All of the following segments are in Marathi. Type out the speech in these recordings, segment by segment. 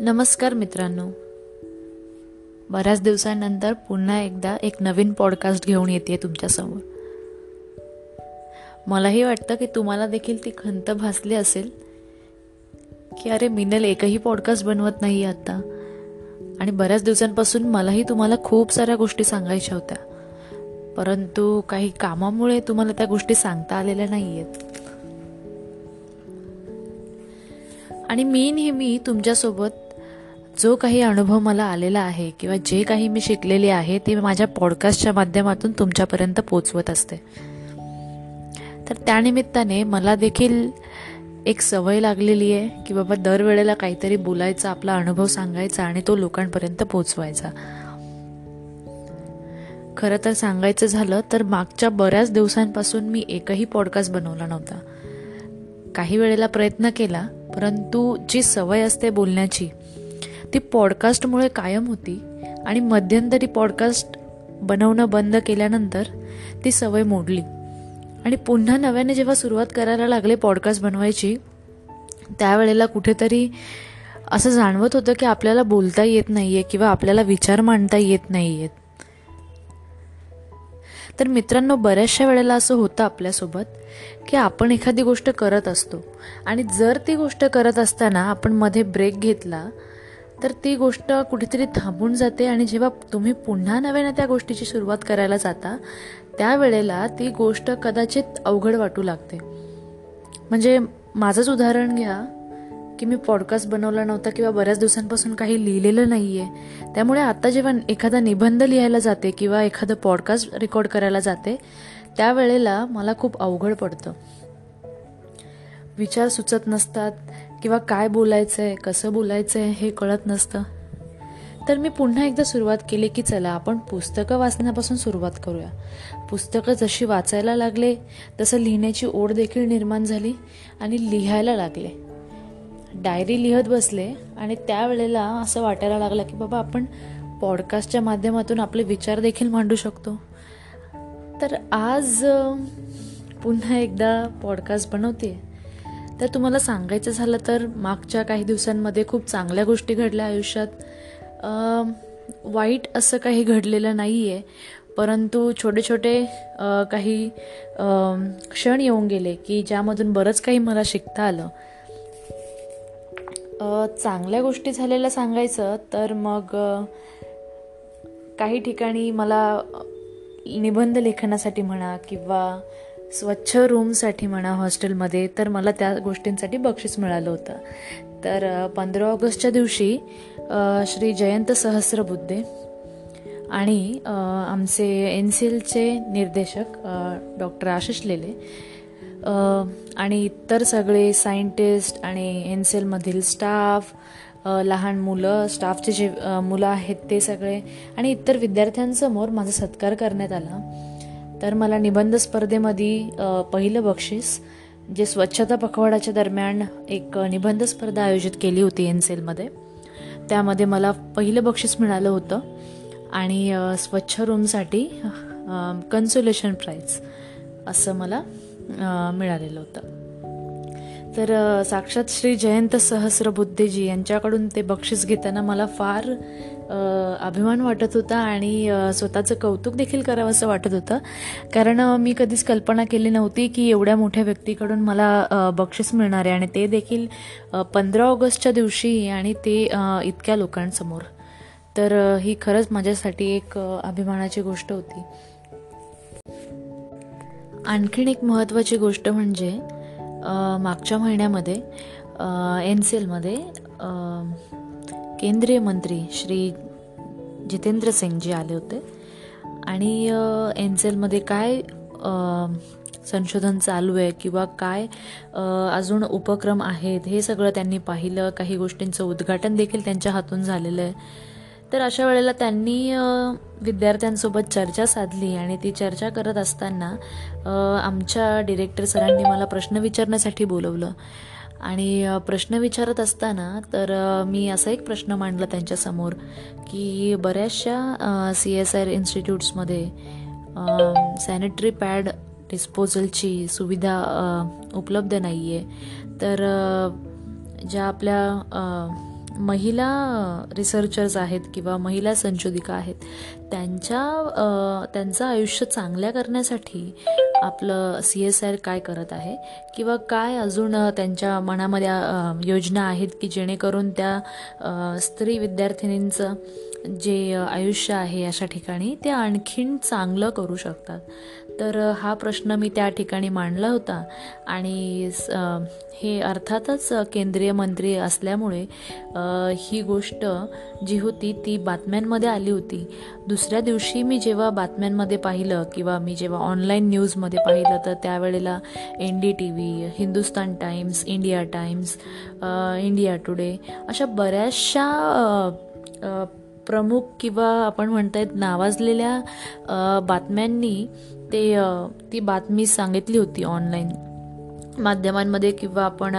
नमस्कार मित्रांनो. बऱ्याच दिवसांनंतर पुन्हा एकदा एक नवीन पॉडकास्ट घेऊन येते तुमच्यासमोर. मलाही वाटतं की तुम्हाला देखील ती खंत भासली असेल की अरे मिनल एकही पॉडकास्ट बनवत नाही आता. आणि बऱ्याच दिवसांपासून मलाही तुम्हाला खूप साऱ्या गोष्टी सांगायच्या होत्या. परंतु काही कामामुळे तुम्हाला त्या गोष्टी सांगता आलेल्या नाही आहेत आणि मी नेहमी तुमच्यासोबत जो काही अनुभव मला आलेला आहे किंवा जे काही मी शिकलेले आहे ते माझ्या पॉडकास्टच्या माध्यमातून तुमच्यापर्यंत पोचवत असते. तर त्यानिमित्ताने मला देखील एक सवय लागलेली आहे की बाबा दरवेळेला काहीतरी बोलायचा आपला अनुभव सांगायचा आणि तो लोकांपर्यंत पोचवायचा. खरं तर सांगायचं झालं तर मागच्या बऱ्याच दिवसांपासून मी एकही पॉडकास्ट बनवला नव्हता. काही वेळेला प्रयत्न केला परंतु जी सवय असते बोलण्याची ती पॉडकास्टमुळे कायम होती आणि मध्यंतरी पॉडकास्ट बनवणं बंद केल्यानंतर ती सवय मोडली. आणि पुन्हा नव्याने जेव्हा सुरुवात करायला लागले पॉडकास्ट बनवायची त्यावेळेला कुठेतरी असं जाणवत होतं की आपल्याला बोलता येत नाही आहे किंवा आपल्याला विचार मांडता येत नाही आहेत तर मित्रांनो बऱ्याचशा वेळेला असं होतं आपल्यासोबत की आपण एखादी गोष्ट करत असतो आणि जर ती गोष्ट करत असताना आपण मध्ये ब्रेक घेतला तर ती गोष्ट कुठेतरी थांबून जाते आणि जेव्हा तुम्ही पुन्हा नव्याने त्या गोष्टीची सुरुवात करायला जाता त्यावेळेला ती गोष्ट कदाचित अवघड वाटू लागते. म्हणजे माझंच उदाहरण घ्या. की मी पॉडकास्ट बनवला नव्हता किंवा बऱ्याच दिवसांपासून काही लिहिलेलं नाही आहे त्यामुळे आता जेव्हा एखादा निबंध लिहायला जाते किंवा एखादं पॉडकास्ट रेकॉर्ड करायला जाते त्यावेळेला मला खूप अवघड पडतं. विचार सुचत नसतात किंवा काय बोलायचं आहे कसं बोलायचं आहे हे कळत नसतं. तर मी पुन्हा एकदा सुरुवात केली की चला आपण पुस्तकं वाचण्यापासून सुरुवात करूया. पुस्तकं जशी वाचायला लागले तसं लिहिण्याची ओढ देखील निर्माण झाली आणि लिहायला लागले. डायरी लिहत बसले आणि त्यावेळेला असं वाटायला लागलं की बाबा आपण पॉडकास्टच्या माध्यमातून आपले विचार देखील मांडू शकतो. तर आज पुन्हा एकदा पॉडकास्ट बनवते. तर तुम्हाला सांगायचं झालं तर मागच्या काही दिवसांमध्ये खूप चांगल्या गोष्टी घडल्या आयुष्यात. वाईट असं काही घडलेलं नाही आहे परंतु छोटे छोटे काही क्षण येऊन गेले की ज्यामधून बरंच काही मला शिकता आलं. चांगल्या गोष्टी झालेल्या सांगायचं तर मग काही ठिकाणी मला निबंध लेखनासाठी म्हणा किंवा स्वच्छ रूमसाठी म्हणा हॉस्टेलमध्ये तर मला त्या गोष्टींसाठी बक्षीस मिळालं होतं. तर पंधरा ऑगस्टच्या दिवशी श्री जयंत सहस्रबुद्धे आणि आमचे एन सी एलचे निर्देशक डॉक्टर आशिष लेले आणि इतर सगळे सायंटिस्ट आणि एन सी एलमधील स्टाफ लहान मुलं स्टाफचे जे मुलं आहेत ते सगळे आणि इतर विद्यार्थ्यांसमोर माझा सत्कार करण्यात आला. तर मला निबंध स्पर्धेमध्ये पहिलं बक्षीस जे स्वच्छता पखवाडाच्या दरम्यान एक निबंध स्पर्धा आयोजित केली होती एनसेलमध्ये. त्यामध्ये मला पहिलं बक्षीस मिळालं होतं आणि स्वच्छ रूमसाठी कन्सोलेशन प्राईज असं मला मिळालेलं होतं. तर साक्षात श्री जयंत सहस्रबुद्धेजी यांच्याकडून ते बक्षीस घेताना मला फार अभिमान वाटत होता आणि स्वतःचं कौतुक देखील करावं असं वाटत होतं. कारण मी कधीच कल्पना केली नव्हती की एवढ्या मोठ्या व्यक्तीकडून मला बक्षीस मिळणार आहे आणि ते देखील पंधरा ऑगस्टच्या दिवशी आणि ते इतक्या लोकांसमोर. तर ही खरंच माझ्यासाठी एक अभिमानाची गोष्ट होती. आणखीन एक महत्त्वाची गोष्ट म्हणजे मागच्या महिन्यामध्ये एन सी एलमध्ये केंद्रीय मंत्री श्री जितेंद्र सिंगजी आले होते. आणि एन सी एलमध्ये काय संशोधन चालू आहे किंवा काय अजून उपक्रम आहेत हे सगळं त्यांनी पाहिलं. काही गोष्टींचं उद्घाटन देखील त्यांच्या हातून झालेलं आहे. तर अशा वेळेला त्यांनी विद्यार्थ्यांसोबत चर्चा साधली आणि ती चर्चा करत असताना आमच्या डिरेक्टर सरांनी मला प्रश्न विचारण्यासाठी बोलवलं. आणि प्रश्न विचारत असताना तर मी असा एक प्रश्न मांडला त्यांच्यासमोर की बऱ्याचशा सी एस आर इन्स्टिट्यूट्समध्ये सॅनिटरी पॅड डिस्पोजलची सुविधा उपलब्ध नाही आहे तर ज्या आपल्या महिला रिसर्चर्स आहेत किंवा महिला संशोधिका आहेत त्यांच्या त्यांचं आयुष्य चांगल्या करण्यासाठी आपलं सी एस आर काय करत आहे किंवा काय अजून त्यांच्या मनामध्ये योजना आहेत की जेणेकरून त्या स्त्री विद्यार्थिनींचं जे आयुष्य आहे अशा ठिकाणी ते आणखीन चांगलं करू शकतात. तर हा प्रश्न मी त्या ठिकाणी मांडला होता. आणि हे अर्थातच केंद्रीय मंत्री असल्यामुळे ही गोष्ट जी होती ती बातम्यांमध्ये आली होती. दुसऱ्या दिवशी मी जेव्हा बातम्यांमध्ये पाहिलं किंवा मी जेव्हा ऑनलाईन न्यूजमध्ये पाहिलं तर त्यावेळेला N D T V Hindustan Times India Times India Today अशा बऱ्याचशा प्रमुख किंवा आपण म्हणता येत नावाजलेल्या बातम्यांनी ते ती बातमी सांगितली होती ऑनलाईन माध्यमांमध्ये किंवा आपण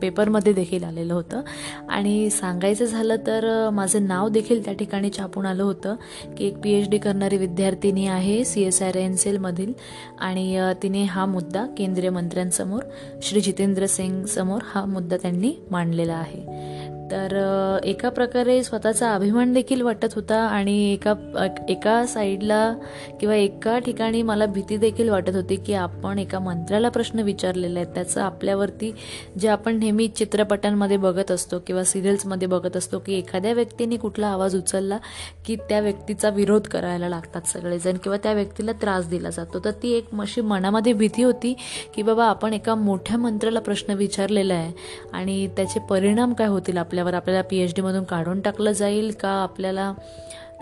पेपरमध्ये देखील आलेलं होतं. आणि सांगायचं झालं तर माझं नाव देखील त्या ठिकाणी छापून आलं होतं की एक पी एच डी करणारी विद्यार्थिनी आहे सी एस आर एन सेलमधील आणि तिने हा मुद्दा केंद्रीय मंत्र्यांसमोर श्री जितेंद्र सिंग समोर हा मुद्दा त्यांनी मांडलेला आहे. तर एका प्रकारे स्वतःचा अभिमान देखील वाटत होता आणि एका एका साईडला किंवा एका ठिकाणी मला भीती देखील वाटत होती की आपण एका मंत्र्याला प्रश्न विचारलेला आहे त्याचं आपल्यावरती जे आपण नेहमी चित्रपटांमध्ये बघत असतो किंवा सिरियल्समध्ये बघत असतो की एखाद्या व्यक्तीने कुठला आवाज उचलला की त्या व्यक्तीचा विरोध करायला लागतात सगळेजण किंवा त्या व्यक्तीला त्रास दिला जातो. तर ती एक अशी मनामध्ये भीती होती की बाबा आपण एका मोठ्या मंत्र्याला प्रश्न विचारलेला आहे आणि त्याचे परिणाम काय होतील आपल्या केल्यावर आपल्याला पी एच डीमधून काढून टाकलं जाईल का? आपल्याला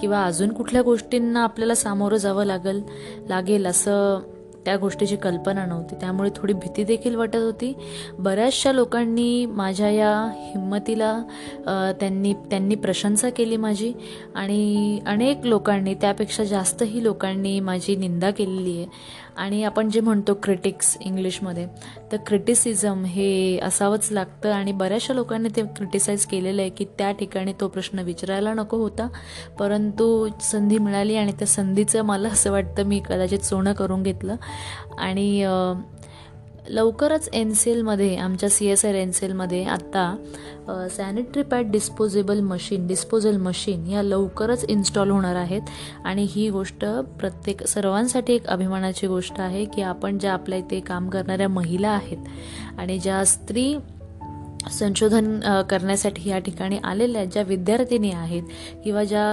किंवा अजून कुठल्या गोष्टींना आपल्याला सामोरं जावं लागेल लागेल असं त्या गोष्टीची कल्पना नव्हती. त्यामुळे थोडी भीती देखील वाटत होती. बऱ्याचशा लोकांनी माझ्या या हिंमतीला त्यांनी त्यांनी प्रशंसा केली माझी आणि अनेक लोकांनी त्यापेक्षा जास्तही लोकांनी माझी निंदा केलेली आहे. आणि आपण जे म्हणतो क्रिटिक्स इंग्लिशमध्ये तर क्रिटिसिझम हे असावंच लागतं आणि बऱ्याचशा लोकांनी ते क्रिटिसाइज केलेलं आहे की त्या ठिकाणी तो प्रश्न विचारायला नको होता. परंतु संधी मिळाली आणि त्या संधीचं मला असं वाटतं मी कदाचित सोनं करून घेतलं. आणि लवकरच एन सी एलमध्ये आमच्या C S R N C एलमध्ये आत्ता sanitary pad disposable machine disposal machine या लवकरच इन्स्टॉल होणार आहेत. आणि ही गोष्ट प्रत्येक सर्वांसाठी एक अभिमानाची गोष्ट आहे की आपण ज्या आपल्या इथे काम करणाऱ्या महिला आहेत आणि ज्या स्त्री संशोधन करण्यासाठी या ठिकाणी आलेल्या ज्या विद्यार्थिनी आहेत किंवा ज्या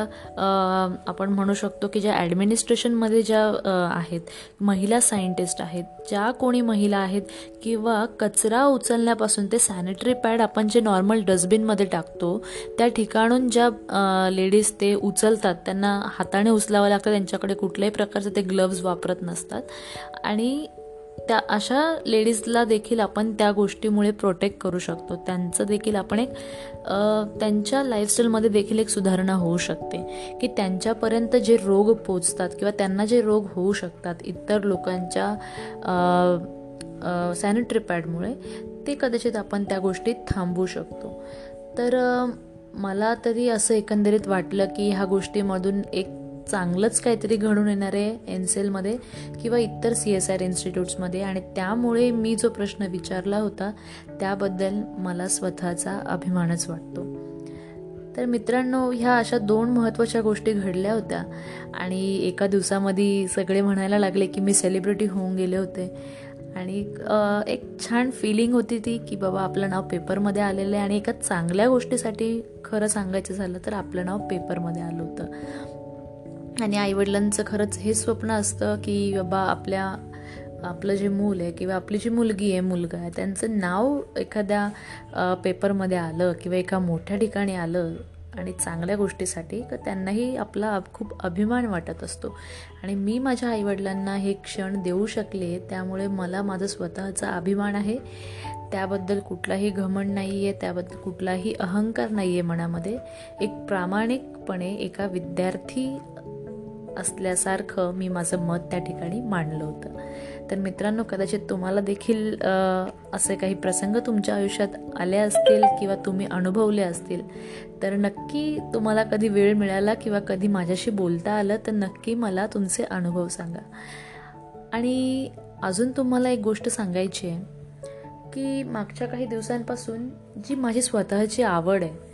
आपण म्हणू शकतो की ज्या ॲडमिनिस्ट्रेशनमध्ये ज्या आहेत महिला सायंटिस्ट आहेत ज्या कोणी महिला आहेत किंवा कचरा उचलण्यापासून ते सॅनिटरी पॅड आपण जे नॉर्मल डस्टबिनमध्ये टाकतो त्या ठिकाणून ज्या लेडीज ते उचलतात त्यांना हाताने उचलावं लागतं त्यांच्याकडे कुठल्याही प्रकारचे ते ग्लव्ज वापरत नसतात. आणि त्या अशा लेडीजला देखील आपण त्या गोष्टीमुळे प्रोटेक्ट करू शकतो. त्यांचं देखील आपण एक त्यांच्या लाईफस्टाईलमध्ये देखील एक सुधारणा होऊ शकते. की त्यांच्यापर्यंत जे रोग पोचतात किंवा त्यांना जे रोग होऊ शकतात इतर लोकांच्या सॅनिटरी पॅडमुळे ते कदाचित आपण त्या गोष्टीत थांबवू शकतो. तर मला तरी असं एकंदरीत वाटलं की ह्या गोष्टीमधून एक चांगलंच काहीतरी घडून येणार आहे एन सेलमध्ये किंवा इतर सी एस आर इन्स्टिट्यूट्समध्ये. आणि त्यामुळे मी जो प्रश्न विचारला होता त्याबद्दल मला स्वतःचा अभिमानच वाटतो. तर मित्रांनो ह्या अशा दोन महत्त्वाच्या गोष्टी घडल्या होत्या. आणि एका दिवसामध्ये सगळे म्हणायला लागले की मी सेलिब्रिटी होऊन गेले होते. आणि एक छान फिलिंग होती ती की बाबा आपलं नाव पेपरमध्ये आलेलं आहे. आणि एका चांगल्या गोष्टीसाठी खरं सांगायचं झालं तर आपलं नाव पेपरमध्ये आलं होतं. आणि आईवडिलांचं खरंच हे स्वप्न असतं की बाबा आपल्या आपलं जे मूल आहे किंवा आपली जी मुलगी आहे मुलगा आहे त्यांचं नाव एखाद्या पेपरमध्ये आलं किंवा एका मोठ्या ठिकाणी आलं आणि चांगल्या गोष्टीसाठी तर त्यांनाही आपला खूप अभिमान वाटत असतो. आणि मी माझ्या आईवडिलांना हे क्षण देऊ शकले त्यामुळे मला माझं स्वतःचा अभिमान आहे. त्याबद्दल कुठलाही घमंड नाही आहे त्याबद्दल कुठलाही अहंकार नाही आहे मनामध्ये. एक प्रामाणिकपणे एका विद्यार्थी असल्यासारखं मी माझं मत त्या ठिकाणी मांडलं होतं. तर मित्रांनो कदाचित तुम्हाला देखील असे काही प्रसंग तुमच्या आयुष्यात आले असतील किंवा तुम्ही अनुभवले असतील तर नक्की तुम्हाला कधी वेळ मिळाला किंवा कधी माझ्याशी बोलता आलं तर नक्की मला तुमचे अनुभव सांगा. आणि अजून तुम्हाला एक गोष्ट सांगायची आहे की मागच्या काही दिवसांपासून जी माझी स्वतःची आवड आहे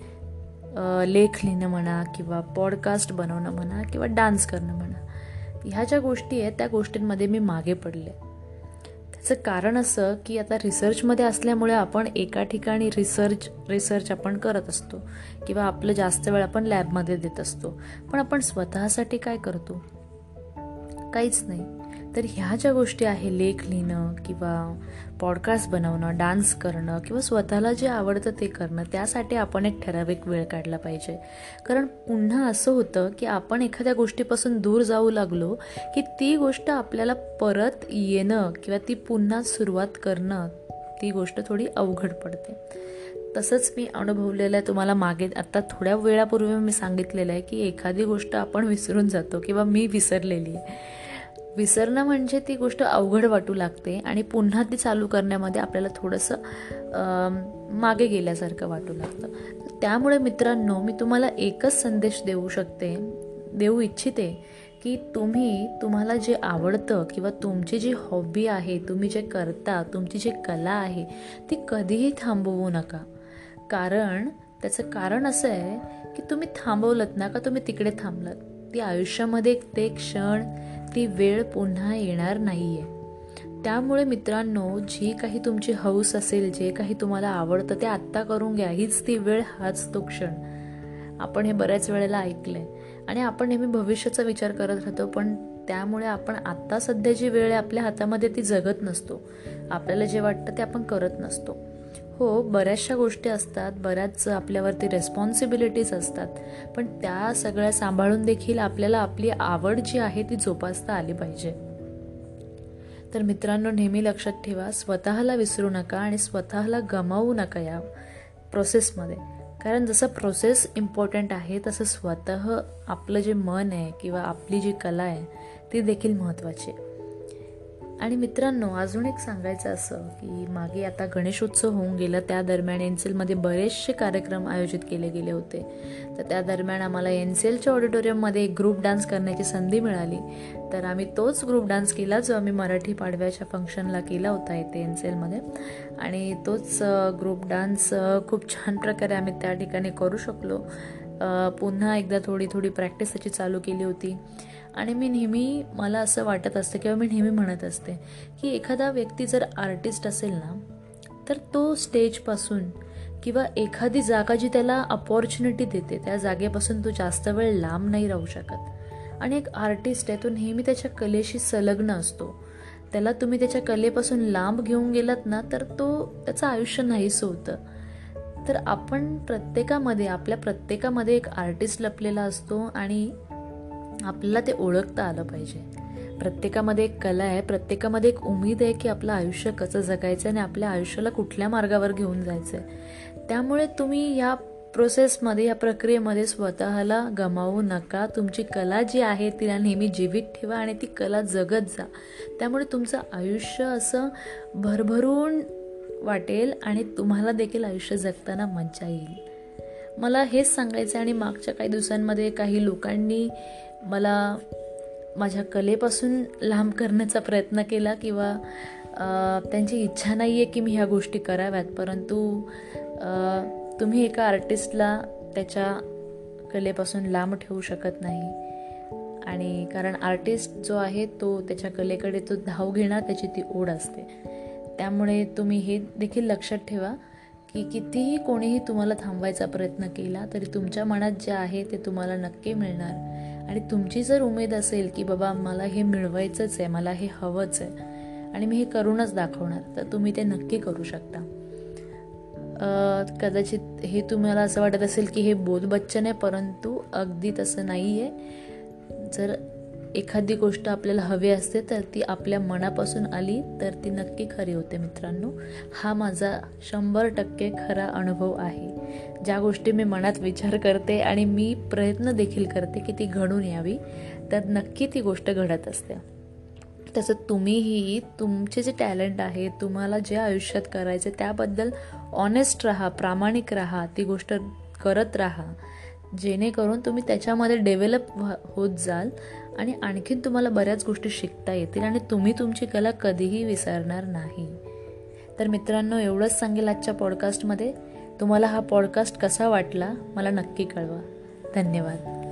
लेख लिहिणं म्हणा किंवा पॉडकास्ट बनवणं म्हणा किंवा डान्स करणं म्हणा ह्या ज्या गोष्टी आहेत त्या गोष्टींमध्ये मी मागे पडले. त्याचं कारण असं की आता रिसर्चमध्ये असल्यामुळे आपण एका ठिकाणी रिसर्च रिसर्च आपण करत असतो किंवा आपलं जास्त वेळ आपण लॅबमध्ये देत असतो. पण आपण स्वतःसाठी काय करतो? काहीच नाही. तर ह्या ज्या गोष्टी आहे लेख लिहिणं किंवा पॉडकास्ट बनवणं डान्स करणं किंवा स्वतःला जे आवडतं ते करणं त्यासाठी आपण एक ठराविक वेळ काढला पाहिजे. कारण पुन्हा असं होतं की आपण एखाद्या गोष्टीपासून दूर जाऊ लागलो की ती गोष्ट आपल्याला परत येणं किंवा ती पुन्हा सुरुवात करणं ती गोष्ट थोडी अवघड पडते. तसंच मी अनुभवलेलं आहे तुम्हाला मागे आत्ता थोड्या वेळापूर्वी मी सांगितलेलं आहे की एखादी गोष्ट आपण विसरून जातो किंवा मी विसरलेली आहे. विसरणं म्हणजे ती गोष्ट अवघड वाटू लागते आणि पुन्हा ती चालू करण्यामध्ये आपल्याला थोडंसं मागे गेल्यासारखं वाटू लागतं. त्यामुळे मित्रांनो मी तुम्हाला एकच संदेश देऊ शकते देऊ इच्छिते की तुम्ही तुम्हाला जे आवडतं किंवा तुमची जी हॉबी आहे तुम्ही जे करता तुमची जी कला आहे ती कधीही थांबवू नका. कारण त्याचं कारण असं आहे की तुम्ही थांबवलं ना का तुम्ही तिकडे थांबलात. ती आयुष्यामध्ये ते क्षण ती वेळ पुन्हा येणार नाही आहे त्यामुळे मित्रांनो जी काही तुमची हौस असेल जे काही तुम्हाला आवडतं ते आत्ता करून घ्या. हीच ती वेळ हाच तो क्षण. आपण हे बऱ्याच वेळेला ऐकलंय. आणि आपण नेहमी भविष्याचा विचार करत राहतो पण त्यामुळे आपण आत्ता सध्या जी वेळ आहे आपल्या हातामध्ये ती जगत नसतो. आपल्याला जे वाटतं ते आपण करत नसतो. हो बऱ्याचशा गोष्टी असतात बऱ्याच आपल्यावरती रेस्पॉन्सिबिलिटीज असतात पण त्या सगळ्या सांभाळून देखील आपल्याला आपली आवड जी आहे ती जोपासता आली पाहिजे. तर मित्रांनो नेहमी लक्षात ठेवा स्वतःला विसरू नका आणि स्वतःला गमावू नका या प्रोसेसमध्ये कारण जसं प्रोसेस इम्पॉर्टंट आहे तसं स्वतः आपलं जे मन आहे किंवा आपली जी कला आहे ती देखील महत्त्वाची आहे. आणि मित्रांनो अजून एक सांगायचं असं की मागे आता गणेशोत्सव होऊन गेला. त्या दरम्यान एनसेलमध्ये बरेचसे कार्यक्रम आयोजित केले गेले होते. तर त्या दरम्यान आम्हाला एनसेलच्या ऑडिटोरियममध्ये एक ग्रुप डान्स करण्याची संधी मिळाली. तर आम्ही तोच ग्रुप डान्स केला जो आम्ही मराठी पाडव्याच्या फंक्शनला केला होता इथे एनसेलमध्ये. आणि तोच ग्रुप डान्स खूप छान प्रकारे आम्ही त्या ठिकाणी करू शकलो. पुन्हा एकदा थोडी थोडी प्रॅक्टिस त्याची चालू केली होती. आणि मी नेहमी मला असं वाटत असतं किंवा मी नेहमी म्हणत असते की एखादा व्यक्ती जर आर्टिस्ट असेल ना तर तो स्टेजपासून किंवा एखादी जागा जी त्याला अपॉर्च्युनिटी देते त्या जागेपासून तो जास्त वेळ लांब नाही राहू शकत. आणि एक आर्टिस्ट आहे तो नेहमी त्याच्या कलेशी संलग्न असतो. त्याला तुम्ही त्याच्या कलेपासून लांब घेऊन गेलात ना तर तो त्याचं आयुष्य नाहीच होतं. तर आपण प्रत्येकामध्ये आपल्या प्रत्येकामध्ये एक आर्टिस्ट लपलेला असतो आणि आपल्याला ते ओळखता आलं पाहिजे. प्रत्येकामध्ये एक कला आहे प्रत्येकामध्ये एक उमेद आहे की आपलं आयुष्य कसं जगायचं आणि आपल्या आयुष्याला कुठल्या मार्गावर घेऊन जायचं आहे त्यामुळे तुम्ही या प्रोसेसमध्ये या प्रक्रियेमध्ये स्वतःला गमावू नका. तुमची कला जी आहे तिला नेहमी जीवित ठेवा आणि ती कला जगत जा. त्यामुळे तुमचं आयुष्य असं भरभरून वाटेल आणि तुम्हाला देखील आयुष्य जगताना मज्जा येईल. मला हेच सांगायचं आणि मागच्या काही दिवसांमध्ये काही लोकांनी मला माझ्या कलेपासून लांब करण्याचा प्रयत्न केला किंवा त्यांची इच्छा नाही आहे की मी ह्या गोष्टी कराव्यात परंतु तुम्ही एका आर्टिस्टला त्याच्या कलेपासून लांब ठेवू शकत नाही. आणि कारण आर्टिस्ट जो आहे तो त्याच्या कलेकडे तो धाव घेणार त्याची ती ओढ असते. त्यामुळे तुम्ही हे देखील लक्षात ठेवा की कितीही कोणीही तुम्हाला थांबवायचा प्रयत्न केला तरी तुमच्या मनात जे आहे ते तुम्हाला नक्की मिळणार. आणि तुमची जर उमेद असेल की बाबा मला हे मिळवायचंच आहे मला हे हवंच आहे आणि मी हे करूनच दाखवणार तर तुम्ही ते नक्की करू शकता. कदाचित हे तुम्हाला असं वाटत असेल की हे बोधबच्चन आहे परंतु अगदी तसं नाही आहे जर एखादी गोष्ट आपल्याला हवी असते तर ती आपल्या मनापासून आली तर ती नक्की खरी होते मित्रांनो. हा माझा शंभर टक्के खरा अनुभव आहे. ज्या गोष्टी मी मनात विचार करते आणि मी प्रयत्न देखील करते की ती घडून यावी तर नक्की ती गोष्ट घडत असते. तसं तुम्हीही तुमचे जे टॅलेंट आहे तुम्हाला जे आयुष्यात करायचे त्याबद्दल ऑनेस्ट राहा प्रामाणिक राहा ती गोष्ट करत राहा. जेणेकरून तुम्ही त्याच्यामध्ये डेव्हलप होत जाल आणि आणखीन तुम्हाला बऱ्याच गोष्टी शिकता येतील आणि तुम्ही तुमची कला कधीही विसरणार नाही. तर मित्रांनो एवढंच सांगेल आजच्या पॉडकास्टमध्ये तुम्हाला हा पॉडकास्ट कसा वाटला मला नक्की कळवा. धन्यवाद.